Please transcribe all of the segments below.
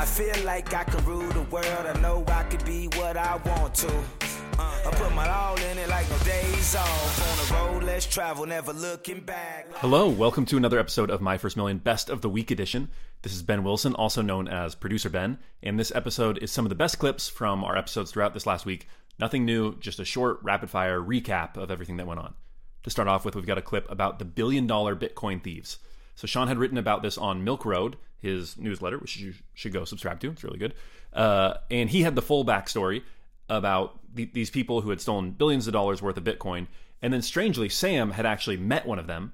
I feel like I can rule the world. I know I could be what I want to. Uh, I put my all in it like no days off. On the road, let's travel, never looking back. Hello, welcome to another episode of My First Million Best of the Week edition. This is Ben Wilson, also known as Producer Ben, and this episode is some of the best clips from our episodes throughout this last week. Nothing new, just a short, rapid fire recap of everything that went on. To start off with, we've got a clip about the billion dollar Bitcoin thieves. So Shaan had written about this on Milk Road, his newsletter, which you should go subscribe to. It's really good. Uh, and he had the full backstory about the, these people who had stolen billions of dollars worth of Bitcoin. And then strangely, Sam had actually met one of them.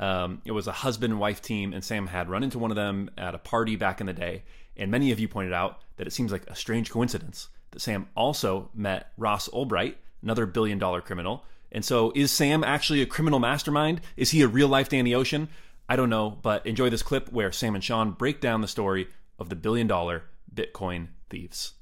Um, it was a husband and wife team, and Sam had run into one of them at a party back in the day. And many of you pointed out that it seems like a strange coincidence that Sam also met Ross Ulbricht, another billion dollar criminal. And so, is Sam actually a criminal mastermind? Is he a real life Danny Ocean? I don't know, but enjoy this clip where Sam and Shaan break down the story of the billion dollar Bitcoin thieves.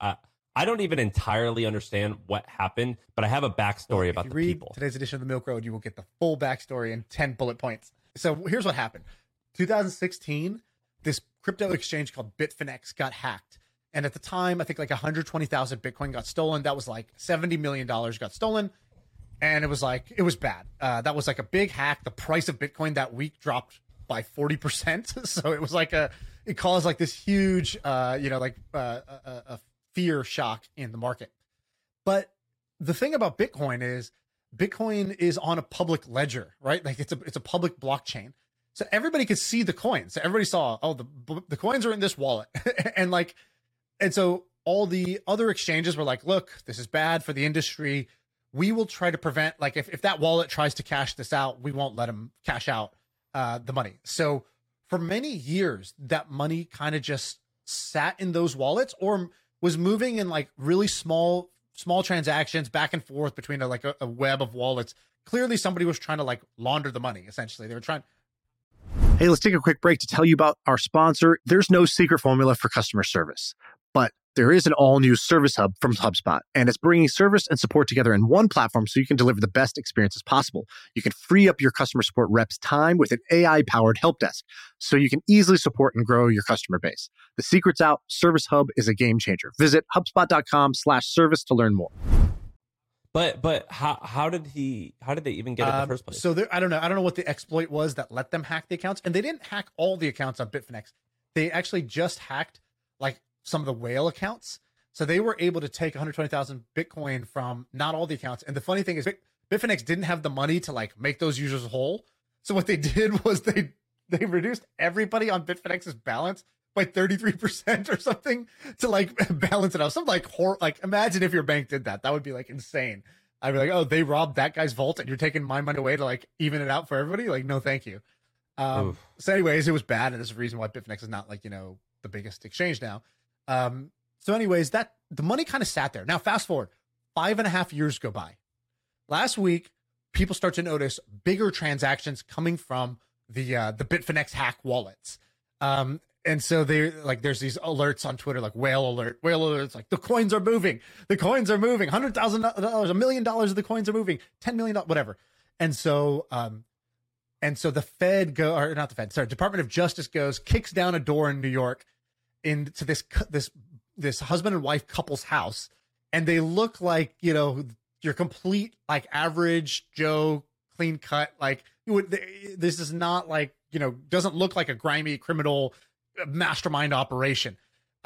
Uh, I don't even entirely understand what happened, but I have a backstory about the read people. today's edition of the Milk Road, you will get the full backstory in 10 bullet points. So here's what happened 2016, this crypto exchange called Bitfinex got hacked. And at the time, I think like 120,000 Bitcoin got stolen. That was like $70 million got stolen. And it was like, it was bad. Uh, that was like a big hack. The price of Bitcoin that week dropped by 40%. so it was like a, it caused like this huge, uh, you know, like uh, a, a fear shock in the market. But the thing about Bitcoin is Bitcoin is on a public ledger, right? Like it's a it's a public blockchain. So everybody could see the coins. So everybody saw, oh, the the coins are in this wallet. and like and so all the other exchanges were like, look, this is bad for the industry. We will try to prevent like if, if that wallet tries to cash this out, we won't let them cash out uh, the money. So for many years, that money kind of just sat in those wallets or was moving in like really small small transactions back and forth between a, like a, a web of wallets. Clearly, somebody was trying to like launder the money. Essentially, they were trying. Hey, let's take a quick break to tell you about our sponsor. There's no secret formula for customer service, but there is an all new service hub from HubSpot, and it's bringing service and support together in one platform so you can deliver the best experiences possible. You can free up your customer support reps' time with an AI powered help desk so you can easily support and grow your customer base. The secret's out. Service Hub is a game changer. Visit HubSpot.com slash service to learn more. But but how how did he how did they even get it in the Um, first place? So there, I don't know. I don't know what the exploit was that let them hack the accounts, and they didn't hack all the accounts on Bitfinex. They actually just hacked like some of the whale accounts. So they were able to take 120,000 Bitcoin from not all the accounts. And the funny thing is, Bit- Bitfinex didn't have the money to like make those users whole. So what they did was they they reduced everybody on Bitfinex's balance by 33% or something to like balance it out. Some like hor- like imagine if your bank did that. That would be like insane. I'd be like, oh, they robbed that guy's vault and you're taking my money away to like even it out for everybody. Like, no, thank you. Um, Oof. so anyways, it was bad. And there's a reason why Bitfinex is not like, you know, the biggest exchange now. Um, so anyways, that the money kind of sat there. Now fast forward five and a half years go by. Last week, people start to notice bigger transactions coming from the uh, the Bitfinex hack wallets. Um, and so they like there's these alerts on Twitter like whale alert, whale alerts like the coins are moving, the coins are moving, hundred thousand dollars, a million dollars of the coins are moving, ten million dollars, whatever. And so um, and so the Fed go or not the Fed, sorry, Department of Justice goes kicks down a door in New York into this this this husband and wife couple's house, and they look like you know your complete like average Joe clean cut like you would this is not like you know doesn't look like a grimy criminal uh, mastermind operation.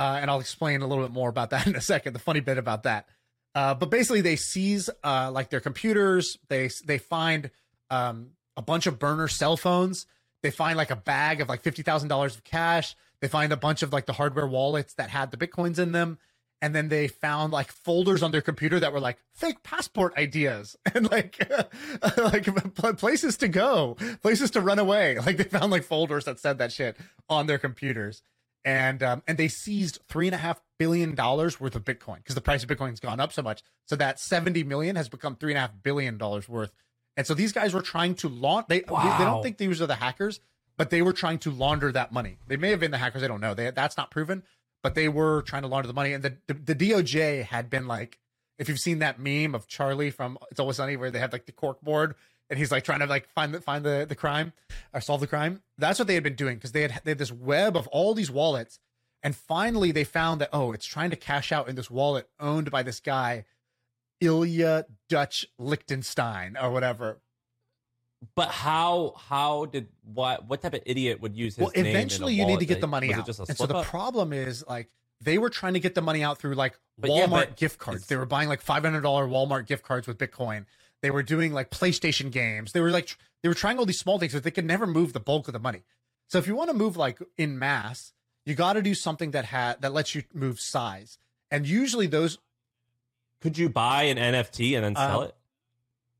Uh, and i'll explain a little bit more about that in a second the funny bit about that. Uh, but basically they seize uh, like their computers they they find um, a bunch of burner cell phones they find like a bag of like $50000 of cash they find a bunch of like the hardware wallets that had the bitcoins in them and then they found like folders on their computer that were like fake passport ideas. And like like places to go places to run away. Like they found like folders that said that shit on their computers. And um, and they seized three and a half billion dollars worth of bitcoin because the price of bitcoin has gone up so much. So that 70 million has become three and a half billion dollars worth. And so these guys were trying to launch they, they they don't think these are the hackers but they were trying to launder that money they may have been the hackers they don't know they, that's not proven but they were trying to launder the money. And the, the, the DOJ had been like, if you've seen that meme of Charlie from It's Always Sunny, where they have like the cork board and he's like trying to like find the find the the crime or solve the crime. That's what they had been doing because they had they had this web of all these wallets, and finally they found that oh, it's trying to cash out in this wallet owned by this guy, Ilya Dutch Lichtenstein or whatever. But how how did what what type of idiot would use his well, name eventually you need to get the money out. And so the up? problem is like they were trying to get the money out through like But yeah, Walmart but gift cards. They were buying like five hundred dollar Walmart gift cards with Bitcoin. They were doing like PlayStation games. They were like tr- they were trying all these small things, but they could never move the bulk of the money. So if you want to move like in mass, you got to do something that had that lets you move size. And usually those Could you buy an NFT and then sell Uh, it?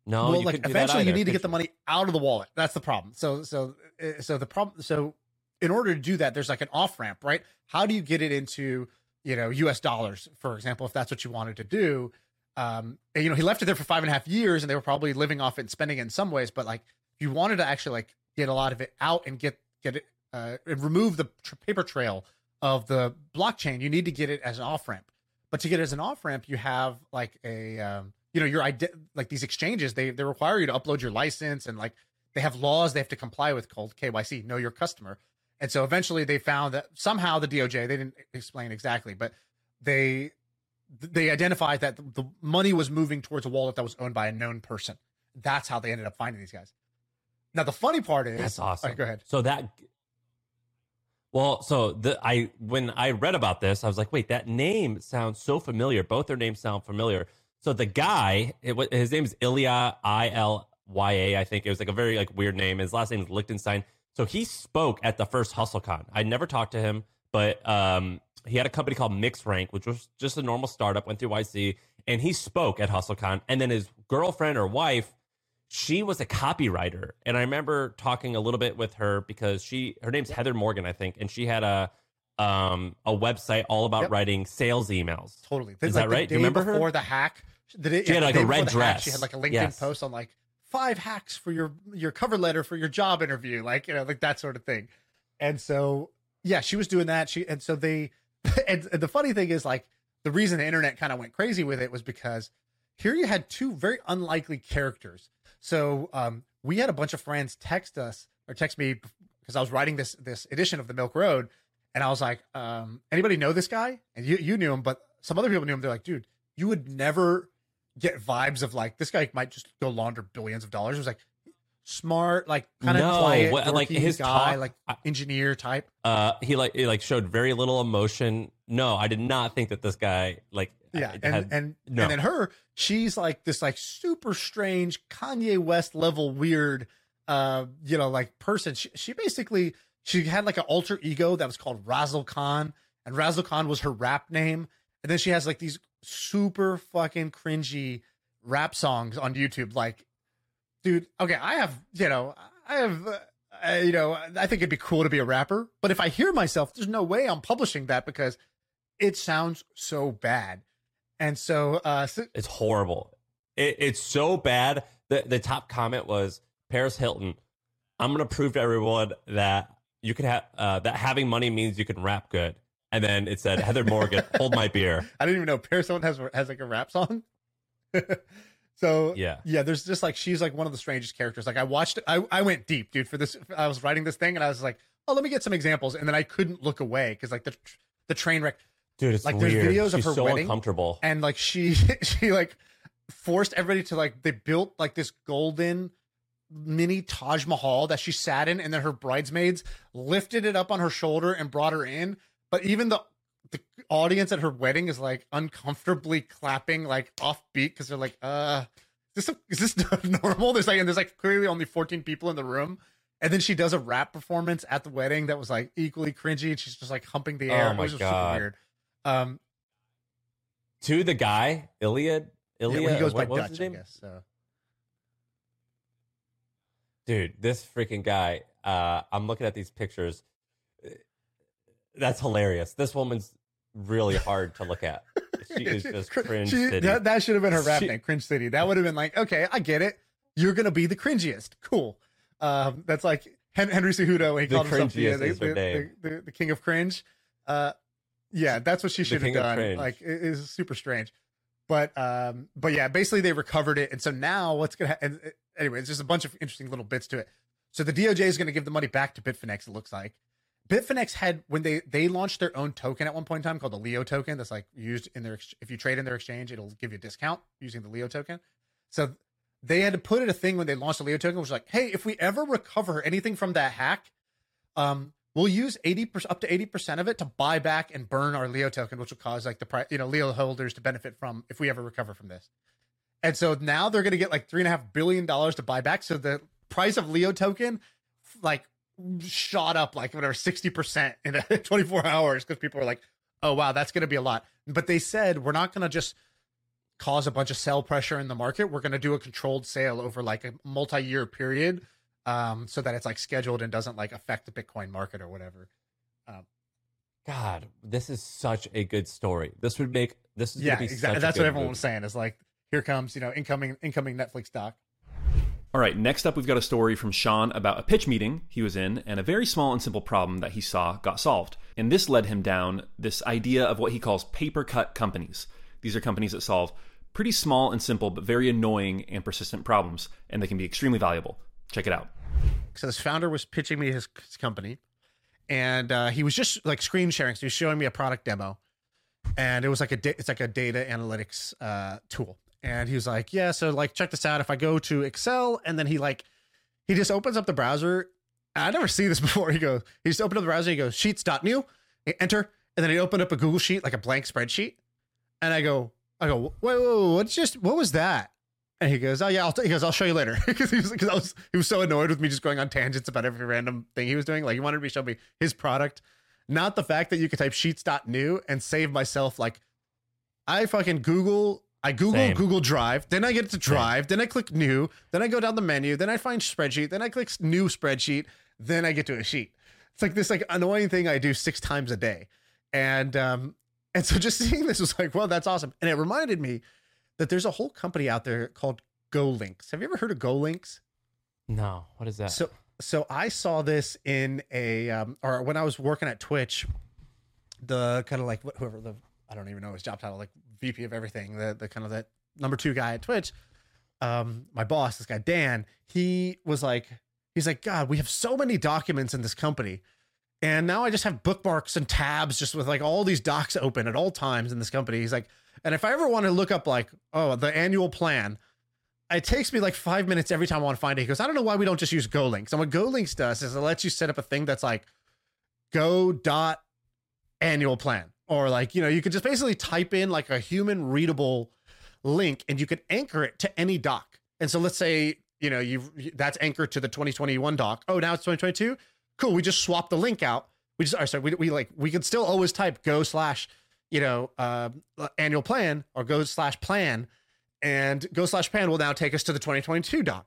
No, well, you like couldn't do that eventually you need to get the money out of the wallet. That's the problem. So so uh, so the problem. So in order to do that, there's like an off ramp, right? How do you get it into you know U.S. dollars, for example, if that's what you wanted to do? Um, and, you know, he left it there for five and a half years, and they were probably living off it and spending it in some ways. But like, if you wanted to actually like get a lot of it out and get get it uh, and remove the tr- paper trail of the blockchain, you need to get it as an off ramp. But to get it as an off ramp, you have like a um, you know your ide- like these exchanges they they require you to upload your license and like they have laws they have to comply with called KYC, know your customer. And so eventually they found that somehow the DOJ they didn't explain exactly, but they they identified that the money was moving towards a wallet that was owned by a known person. That's how they ended up finding these guys. Now the funny part is That's awesome. Right, go ahead. So that well, so the I when I read about this, I was like, wait, that name sounds so familiar. Both their names sound familiar. So the guy, it, his name is Ilya I L Y A. I think it was like a very like weird name. His last name is Lichtenstein. So he spoke at the first HustleCon. I never talked to him, but um, he had a company called MixRank, which was just a normal startup. Went through YC, and he spoke at HustleCon. And then his girlfriend or wife she was a copywriter and i remember talking a little bit with her because she her name's heather morgan i think and she had a um a website all about Yep. writing sales emails Totally. Is like that right? Do you remember her? before the hack? Day, She had, like, a red the hack, dress. She had like a LinkedIn Yes. post on like five hacks for your your cover letter for your job interview, like you know, like that sort of thing. And so yeah, she was doing that. She and so they and, and the funny thing is like the reason the internet kind of went crazy with it was because here you had two very unlikely characters. So um, we had a bunch of friends text us or text me because I was writing this this edition of the Milk Road, and I was like, um, anybody know this guy? And you you knew him, but some other people knew him. They're like, dude, you would never get vibes of like this guy might just go launder billions of dollars. It was like smart, like kind of No, quiet, what- like, his guy, talk- like engineer type. uh he like he like showed very little emotion no i did not think that this guy like Yeah, had- and and no. and then her, she's like this like super strange Kanye West level weird, uh, you know, like person. She, she basically she had like an alter ego that was called Razzlekhan, and Razzlekhan was her rap name. And then she has like these super fucking cringy rap songs on YouTube. Like, dude, okay, I have you know, I have. Uh, you know, I think it'd be cool to be a rapper, but if I hear myself, there's no way I'm publishing that because it sounds so bad. And so, uh, so It's horrible. It, it's so bad. The the top comment was Paris Hilton. I'm gonna prove to everyone that you can have uh, that having money means you can rap good. And then it said Heather Morgan, hold my beer. I didn't even know Paris Hilton has has like a rap song. so Yeah. yeah. There's just like she's like one of the strangest characters. Like I watched, I I went deep, dude. For this, I was writing this thing, and I was like, oh, let me get some examples, and then I couldn't look away because like the the train wreck, Dude, it's Like, there's weird. videos of She's her so wedding, uncomfortable. and like she she like forced everybody to like they built like this golden mini Taj Mahal that she sat in, and then her bridesmaids lifted it up on her shoulder and brought her in. But even the the audience at her wedding is like uncomfortably clapping, like offbeat, because they're like, "Uh, is this is this normal?" There's like, and there's like clearly only 14 people in the room. And then she does a rap performance at the wedding that was like equally cringy. And she's just like humping the air. Oh it my was just God. super weird. Um, to the guy, Iliad. yeah, Ilya, he goes what, by what Dutch, I guess. So. Dude, this freaking guy. Uh, I'm looking at these pictures. That's hilarious. This woman's really hard to look at. She is just cringe she- city. That, that should have been her rap She- name, Cringe City. That would have been like, okay, I get it. You're gonna be the cringiest. Cool. Um, that's like Hen- Henry Cejudo. He The called himself the, the, the, the, king of cringe. Uh, yeah, that's what she should have done. Like, it is super strange. but um, but yeah, basically they recovered it, and so now what's gonna ha- and, uh, anyway, it's just a bunch of interesting little bits to it. So the DOJ is going to give the money back to Bitfinex. It looks like Bitfinex had when they they launched their own token at one point in time called the Leo token. That's like used in their if you trade in their exchange, it'll give you a discount using the Leo token. So they had to put in a thing when they launched the Leo token, which was like, hey, if we ever recover anything from that hack, um, we'll use 80% up to 80% of it to buy back and burn our Leo token, which will cause like the you know, Leo holders to benefit from if we ever recover from this. And so now they're going to get like three and a half billion dollars to buy back. So the price of Leo token, like, shot up like whatever 60% in 24 hours because people were like, oh, wow, that's going to be a lot. But they said, we're not going to just cause a bunch of sell pressure in the market. We're going to do a controlled sale over like a multi year period um, so that it's like scheduled and doesn't like affect the Bitcoin market or whatever. Um, God, this is such a good story. This would make this is yeah, be exactly. That's what everyone movie. was saying is like, here comes, you know, incoming, incoming Netflix doc. All right, next up, we've got a story from Shaan about a pitch meeting he was in, and a very small and simple problem that he saw got solved. And this led him down this idea of what he calls paper cut companies. These are companies that solve pretty small and simple, but very annoying and persistent problems, and they can be extremely valuable. Check it out. So this founder was pitching me his, his company, and uh, he was just like screen sharing. So he was showing me a product demo, and it was like a da- it's like a data analytics uh, tool. And he was like, "Yeah, so like check this out. If I go to Excel, and then he like he just opens up the browser. I never see this before. He goes, he just opened up the browser. He goes sheets.new, enter, and then he opened up a Google sheet like a blank spreadsheet. And I go, I go, wait, wait, wait what's just what was that? And he goes, "Oh yeah, I'll t-, he goes, I'll show you later." Because he was because I was he was so annoyed with me just going on tangents about every random thing he was doing. Like he wanted me to show me his product, not the fact that you could type sheets.new and save myself. Like I fucking Google, I Google Same. Google Drive, then I get to Drive, then I click New, then I go down the menu, then I find spreadsheet, then I click New spreadsheet, then I get to a sheet. It's like this like annoying thing I do six times a day, and um and so just seeing this was like, well, that's awesome, and it reminded me that there's a whole company out there called GoLinks. Have you ever heard of GoLinks? No, what is that? So so I saw this in a um or when I was working at Twitch, the kind of like whoever the I don't even know his job title, like VP of everything, the the kind of that number two guy at Twitch. Um, my boss, this guy Dan, he was like, he's like, God, we have so many documents in this company. And now I just have bookmarks and tabs just with like all these docs open at all times in this company. He's like, and if I ever want to look up like, oh, the annual plan, it takes me like five minutes every time I want to find it. He goes, I don't know why we don't just use GoLinks. And what GoLinks does is it lets you set up a thing that's like go dot annual plan. Or like, you know, you could just basically type in like a human readable link and you could anchor it to any doc. And so let's say, you know, you that's anchored to the 2021 doc. Oh, now it's 2022. Cool. We just swap the link out. We just, or sorry, we, we like, we could still always type go slash, you know, uh, annual plan or go slash plan and go slash plan will now take us to the 2022 doc.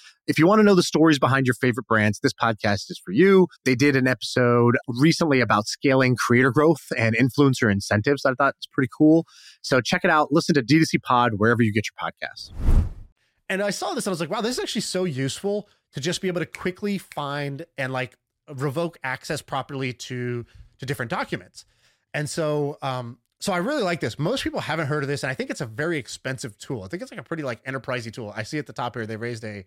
If you want to know the stories behind your favorite brands, this podcast is for you. They did an episode recently about scaling creator growth and influencer incentives. I thought it's pretty cool. So check it out. Listen to D2C Pod wherever you get your podcasts. And I saw this and I was like, wow, this is actually so useful to just be able to quickly find and like revoke access properly to to different documents. And so um so I really like this. Most people haven't heard of this, and I think it's a very expensive tool. I think it's like a pretty like enterprisey tool. I see at the top here they raised a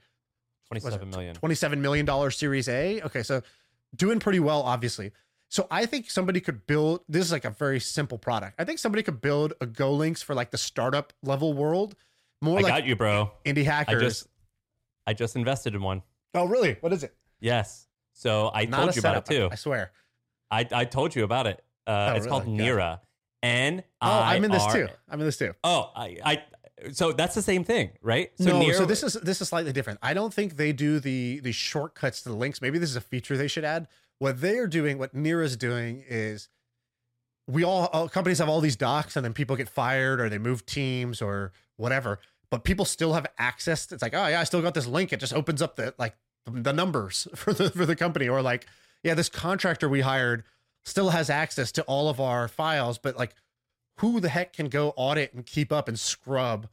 27 million. $27 million series A. Okay, so doing pretty well, obviously. So I think somebody could build this is like a very simple product. I think somebody could build a Go links for like the startup level world. More I like got you, bro. indie I hackers. just I just invested in one. oh, really? What is it? Yes. So I Not told you about it too. I swear. I, I told you about it. Uh, Oh, it's called really? Nira. N Oh, I'm in this too. I'm in this too. Oh, I, I so that's the same thing, right? So no, so this is this is slightly different. I don't think they do the the shortcuts to the links. Maybe this is a feature they should add. What they are doing, what Nira's doing, is we all, all companies have all these docs, and then people get fired or they move teams or whatever. but people still have access. It's like, oh yeah, I still got this link. It just opens up the like the numbers for the for the company, or like, yeah, this contractor we hired still has access to all of our files, but like, who the heck can go audit and keep up and scrub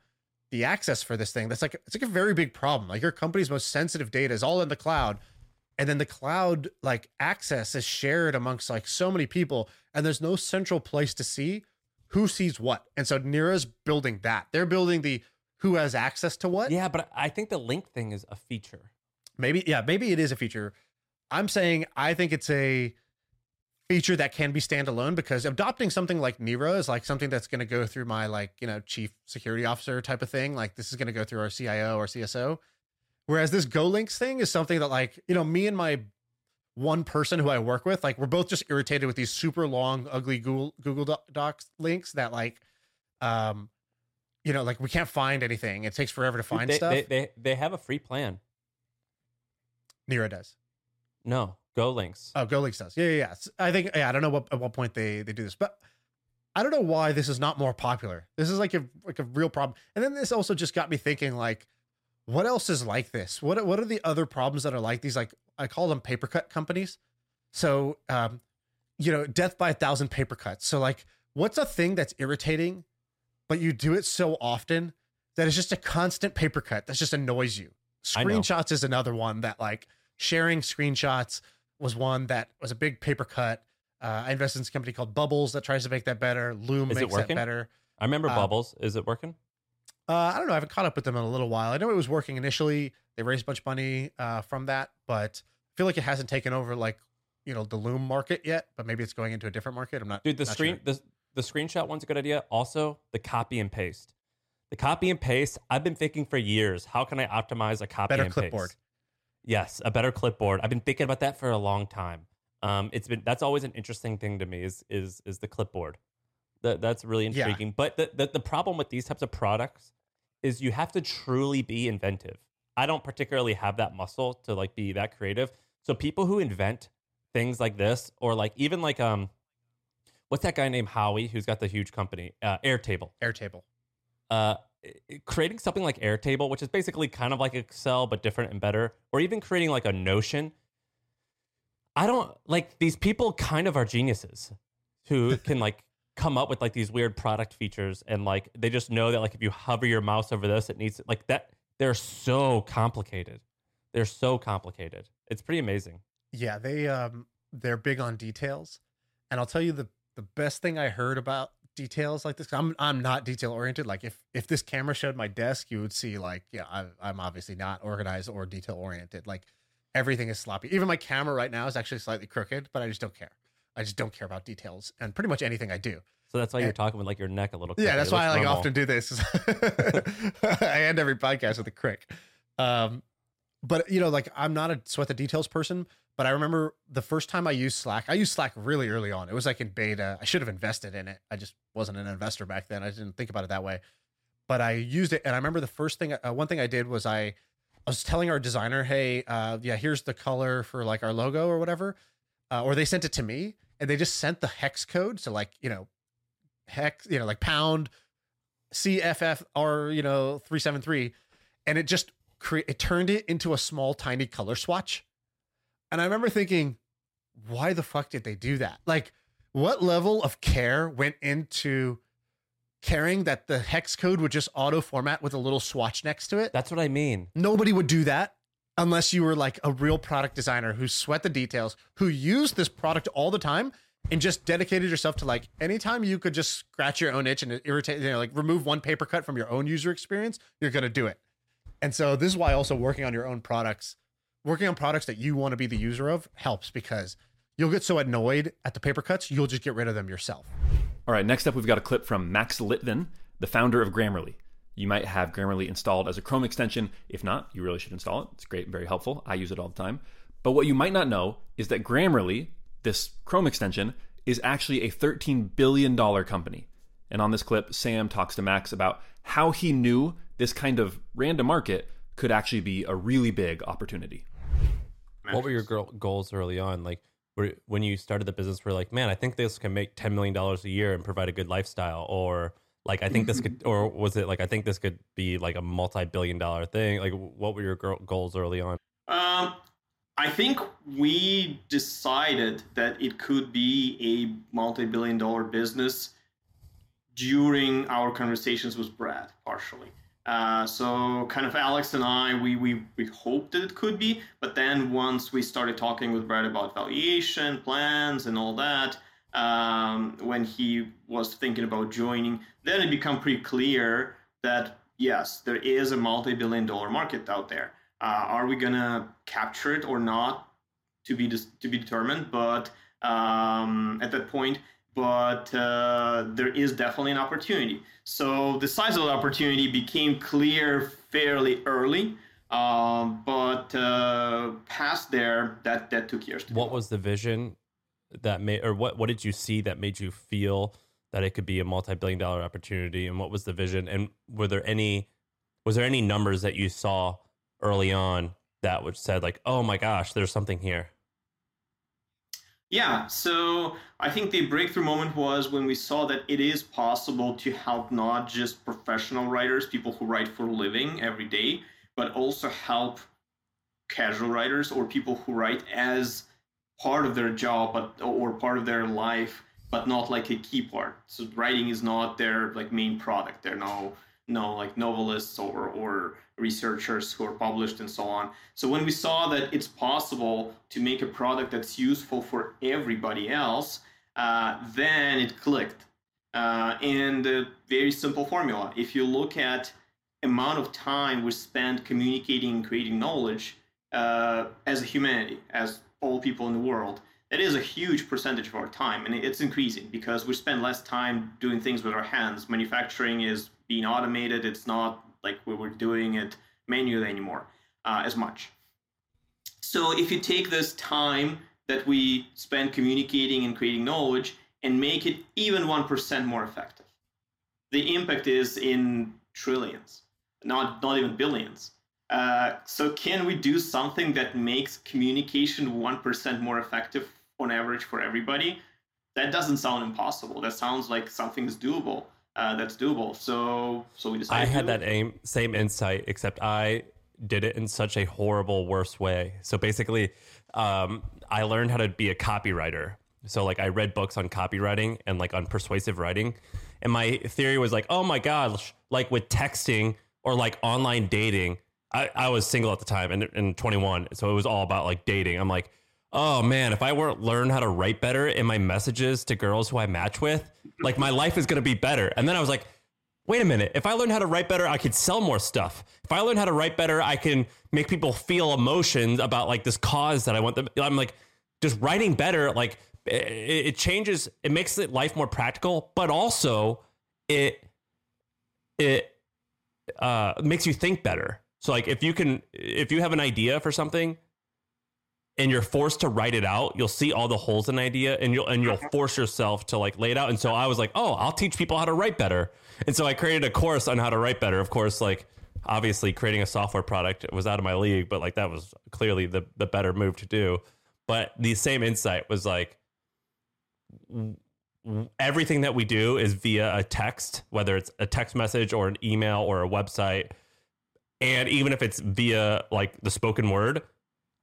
the access for this thing? That's like it's like a very big problem. Like your company's most sensitive data is all in the cloud and then the cloud like access is shared amongst like so many people and there's no central place to see who sees what and so nira's building that they're building the who has access to what Yeah, but I think the link thing is a feature. maybe yeah maybe it is a feature i'm saying i think it's a feature that can be standalone because adopting something like nira is like something that's going to go through my like you know chief security officer type of thing. Like this is going to go through our cio or cso whereas this GoLinks thing is something that like you know me and my one person who i work with like we're both just irritated with these super long ugly google google docs links that like um you know like we can't find anything. It takes forever to find they, stuff. They, they they have a free plan. nira does. No, Go Links. Oh, GoLinks does. Yeah, yeah, yeah. I think yeah, I don't know what at what point they they do this, but I don't know why this is not more popular. This is like a like a real problem. And then this also just got me thinking like what else is like this? What what are the other problems that are like these like I call them paper cut companies. So um you know, death by a thousand paper cuts. So like what's a thing that's irritating but you do it so often that it's just a constant paper cut that just annoys you. Screenshots is another one that like sharing screenshots was one that was a big paper cut. Uh, I invested in a company called Bubbles that tries to make that better. Loom Is it makes that working? better. I remember uh, Bubbles. Is it working? Uh, I don't know. I haven't caught up with them in a little while. I know it was working initially. They raised a bunch of money uh, from that, but I feel like it hasn't taken over like you know the Loom market yet. But maybe it's going into a different market. I'm not. Dude, the not screen sure. the the screenshot one's a good idea. Also, the copy and paste. The copy and paste. I've been thinking for years. How can I optimize a copy Better and clipboard. paste? Yes, a better clipboard. I've been thinking about that for a long time. Um, it's been that's always an interesting thing to me. Is is is the clipboard? That that's really Yeah. intriguing. But the, the the problem with these types of products is you have to truly be inventive. I don't particularly have that muscle to like be that creative. So people who invent things like this, or like even like um, what's that guy named Howie who's got the huge company uh, Airtable? Airtable. uh, creating something like Airtable, which is basically kind of like Excel but different and better, or even creating like a Notion. I don't like these people. Kind of are geniuses who can like come up with like these weird product features and like they just know that like if you hover your mouse over this, it needs like that. They're so complicated. They're so complicated. It's pretty amazing. Yeah, they um they're big on details, and I'll tell you the the best thing I heard about details like this. I'm I'm not detail oriented. Like if if this camera showed my desk, you would see like yeah, I, I'm obviously not organized or detail oriented. Like everything is sloppy. Even my camera right now is actually slightly crooked, but I just don't care. I just don't care about details and pretty much anything I do. So that's why you're talking with like your neck a little. Yeah, that's It why I like normal. often do this. I end every podcast with a crick. Um, but you know, like I'm not a sweat the details person. But I remember the first time I used Slack. I used Slack really early on. It was like in beta. I should have invested in it. I just wasn't an investor back then. I didn't think about it that way. But I used it, and I remember the first thing. Uh, one thing I did was I, I was telling our designer, "Hey, uh, yeah, here's the color for like our logo or whatever." Uh, or they sent it to me, and they just sent the hex code. So like you know, hex, you know, like pound CFFR, you know, 373. And it just cre- it turned it into a small, tiny color swatch. And I remember thinking, why the fuck did they do that? Like, what level of care went into caring that the hex code would just auto format with a little swatch next to it? That's what I mean. Nobody would do that unless you were like a real product designer who sweat the details, who used this product all the time and just dedicated yourself to like anytime you could just scratch your own itch and irritate, you know, like remove one paper cut from your own user experience, you're going to do it. And so this is why also working on your own products, working on products that you want to be the user of helps because you'll get so annoyed at the paper cuts, you'll just get rid of them yourself. All right, next up, we've got a clip from Max Lytvyn, the founder of Grammarly. You might have Grammarly installed as a Chrome extension. If not, you really should install it. It's great, very helpful. I use it all the time. But what you might not know is that Grammarly, this Chrome extension, is actually a $13 billion company. And on this clip, Sam talks to Max about how he knew this kind of random market could actually be a really big opportunity. What were your goals early on? Like, were, when you started the business, were like, man, I think this can make ten million dollars a year and provide a good lifestyle, or Like I think this could, or was it like I think this could be like a multi-billion-dollar thing? Like, what were your goals early on? Um, I think we decided that it could be a multi-billion dollar business during our conversations with Brad, partially. Uh, so kind of Alex and I, we, we we hoped that it could be, but then once we started talking with Brad about valuation plans and all that, um, when he was thinking about joining, then it became pretty clear that yes, there is a multi-billion dollar market out there. Uh, are we gonna capture it or not? To be dis- to be determined. But um, at that point, but uh, there is definitely an opportunity. So the size of the opportunity became clear fairly early. Um, but uh, past there, that that took years. To what develop. was the vision that made, or what what did you see that made you feel that it could be a multi-billion dollar opportunity? And what was the vision? And were there any was there any numbers that you saw early on that which said like, oh my gosh, there's something here? Yeah, so I think the breakthrough moment was when we saw that it is possible to help not just professional writers, people who write for a living every day, but also help casual writers or people who write as part of their job but or part of their life but not like a key part. So writing is not their like main product. They're no no like novelists or or researchers who are published and so on. So when we saw that it's possible to make a product that's useful for everybody else, uh, then it clicked. Uh, and a very simple formula. If you look at amount of time we spend communicating and creating knowledge uh, as a humanity, as all people in the world, that is a huge percentage of our time, and it's increasing because we spend less time doing things with our hands. Manufacturing is being automated; it's not like we were doing it manually anymore uh, as much. So if you take this time that we spend communicating and creating knowledge and make it even 1% more effective, the impact is in trillions, not, not even billions. Uh, so can we do something that makes communication 1% more effective on average for everybody? That doesn't sound impossible. That sounds like something is doable uh, that's doable. So so we decided. I had that aim, same insight, except I did it in such a horrible, worse way. So basically, um, I learned how to be a copywriter. So like I read books on copywriting and like on persuasive writing, and my theory was like, oh my gosh, like with texting or like online dating. I, I was single at the time and, and 21, so it was all about like dating. I'm like, oh man, if I were to learn how to write better in my messages to girls who I match with, like my life is to be better. And then I was like, wait a minute, if I learn how to write better, I could sell more stuff. If I learn how to write better, I can make people feel emotions about like this cause that I want them. I'm like, just writing better, like it, it changes, it makes it life more practical, but also it, it, uh, makes you think better. So like if you can, if you have an idea for something and you're forced to write it out, you'll see all the holes in idea and you'll and you'll mm-hmm. force yourself to like lay it out. And so I was like, oh, I'll teach people how to write better. And so I created a course on how to write better. Of course, like obviously creating a software product was out of my league, but like that was clearly the the better move to do. But the same insight was like everything that we do is via a text, whether it's a text message or an email or a website. And even if it's via like the spoken word,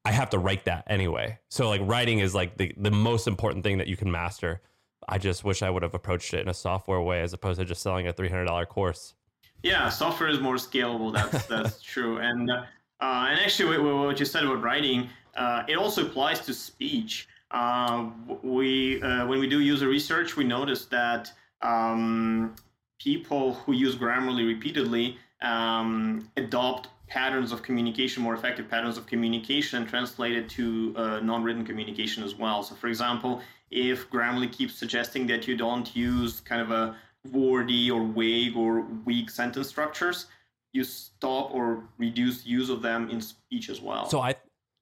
I have to write that anyway. So like writing is like the, the most important thing that you can master. I just wish I would have approached it in a software way as opposed to just selling a three hundred dollar course. Yeah, software is more scalable. That's that's true. And uh, and actually, what you said about writing, uh, it also applies to speech. Uh, we uh, when we do user research, we notice that um, people who use Grammarly repeatedly um, adopt patterns of communication, more effective patterns of communication translated to uh, non-written communication as well. So, for example, if Grammarly keeps suggesting that you don't use kind of a wordy or vague or weak sentence structures, you stop or reduce use of them in speech as well. So I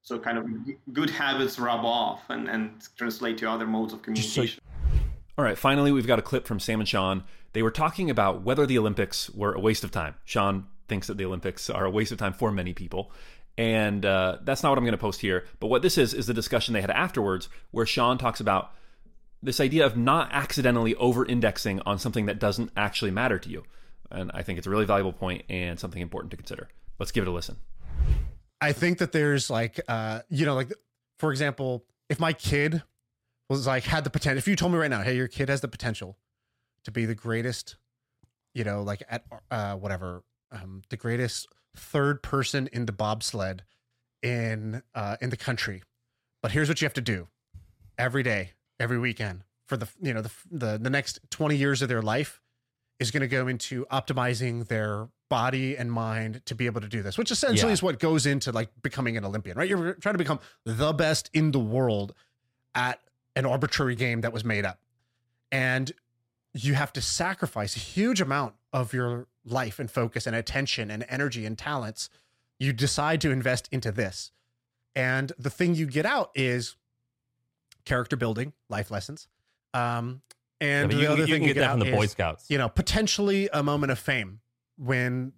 so kind of good habits rub off and, and translate to other modes of communication. So, all right, finally, we've got a clip from Sam and Shaan. They were talking about whether the Olympics were a waste of time. Shaan thinks that the Olympics are a waste of time for many people. And uh, that's not what I'm going to post here. But what this is, is the discussion they had afterwards, where Shaan talks about this idea of not accidentally over indexing on something that doesn't actually matter to you. And I think it's a really valuable point and something important to consider. Let's give it a listen. I think that there's like, uh, you know, like for example, if my kid was like had the potential, if you told me right now, hey, your kid has the potential to be the greatest, you know, like at uh, whatever, um, the greatest third person in the bobsled in uh, in the country, but here's what you have to do every day, every weekend for the you know the the, the next 20 years of their life is going to go into optimizing their body and mind to be able to do this, which essentially Yeah. is what goes into like becoming an Olympian, right? You're trying to become the best in the world at an arbitrary game that was made up. And you have to sacrifice a huge amount of your life and focus and attention and energy and talents. You decide to invest into this. And the thing you get out is character building, life lessons. Um, Yeah, and the you, other you thing you get that out from the Boy is, Scouts. you know, potentially a moment of fame when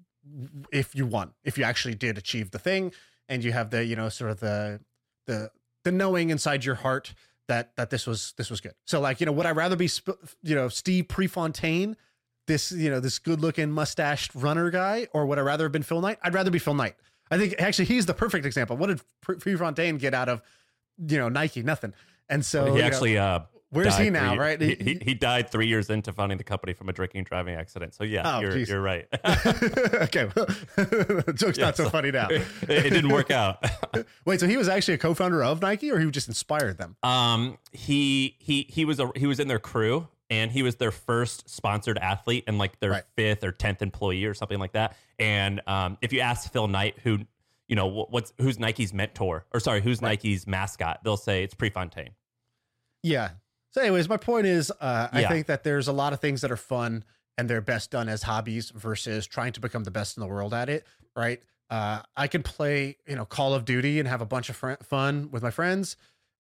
if you won, if you actually did achieve the thing and you have the, you know, sort of the the the knowing inside your heart that that this was this was good. So like, you know, would I rather be sp- you know, Steve Prefontaine, this, you know, this good-looking mustached runner guy or would I rather have been Phil Knight? I'd rather be Phil Knight. I think actually he's the perfect example. What did Pre- Prefontaine get out of you know, Nike? Nothing. And so he you know, actually uh, where's he now, three- right? He, he, he died three years into founding the company from a drinking and driving accident. So yeah, Oh, you're you're right. okay, joke's not so so- funny now. it, it didn't work out. Wait, so he was actually a co-founder of Nike, or he just inspired them? Um, he he he was a he was in their crew, and he was their first sponsored athlete, and like their Right. fifth or tenth employee or something like that. And um, if you ask Phil Knight, who you know what's who's Nike's mentor, or sorry, who's Nike's mascot, they'll say it's Prefontaine. Yeah. So, anyways, my point is, uh, I Yeah. think that there's a lot of things that are fun and they're best done as hobbies versus trying to become the best in the world at it. Right. Uh, I can play, you know, Call of Duty and have a bunch of fr- fun with my friends.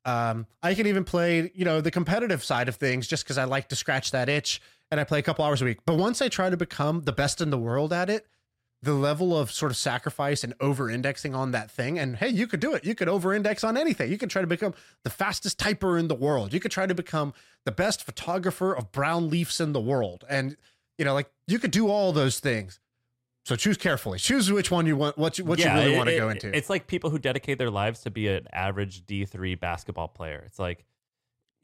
Um, I can even play, you know, the competitive side of things just because I like to scratch that itch and I play a couple hours a week. But once I try to become the best in the world at it, the level of sort of sacrifice and over indexing on that thing, and hey, you could do it. You could over index on anything. You could try to become the fastest typer in the world. You could try to become the best photographer of brown leaves in the world. And, you know, like you could do all those things. So choose carefully. Choose which one you want, what you, what you really it- want to it- go into. It's like people who dedicate their lives to be an average D three basketball player. It's like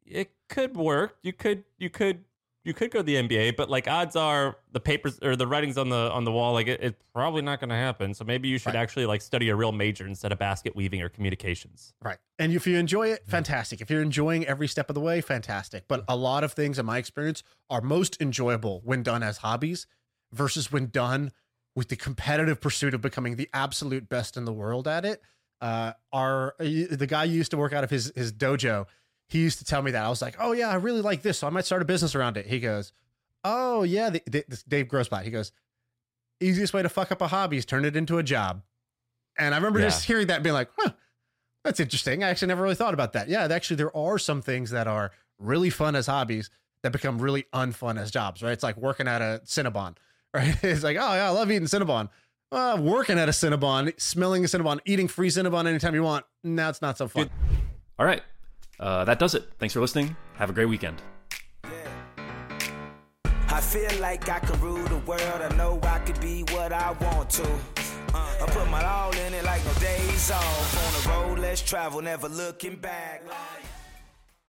it could work. You could you could you could go to the NBA, but like odds are the papers or the writings on the on the wall, like it, it's probably not going to happen. So maybe you should Right. actually like study a real major instead of basket weaving or communications. Right. And if you enjoy it, fantastic. If you're enjoying every step of the way, fantastic. But a lot of things, in my experience, are most enjoyable when done as hobbies versus when done with the competitive pursuit of becoming the absolute best in the world at it. Uh, our the guy used to work out of his his dojo. He used to tell me that I was like, "Oh yeah, I really like this, so I might start a business around it." He goes, "Oh yeah," the, the, Dave Grossbot. He goes, "Easiest way to fuck up a hobby is turn it into a job." And I remember Yeah. just hearing that, and being like, "Huh, that's interesting. I actually never really thought about that. Yeah, actually, there are some things that are really fun as hobbies that become really unfun as jobs, right? It's like working at a Cinnabon, right? It's like, oh, yeah, I love eating Cinnabon. Uh, working at a Cinnabon, smelling a Cinnabon, eating free Cinnabon anytime you want. Now it's not so fun. All right. Uh, that does it. Thanks for listening. Have a great weekend. I feel like I can rule the world. I know I could be what I want to. Uh, I put my all in it like no days off. On the road, let's travel, never looking back.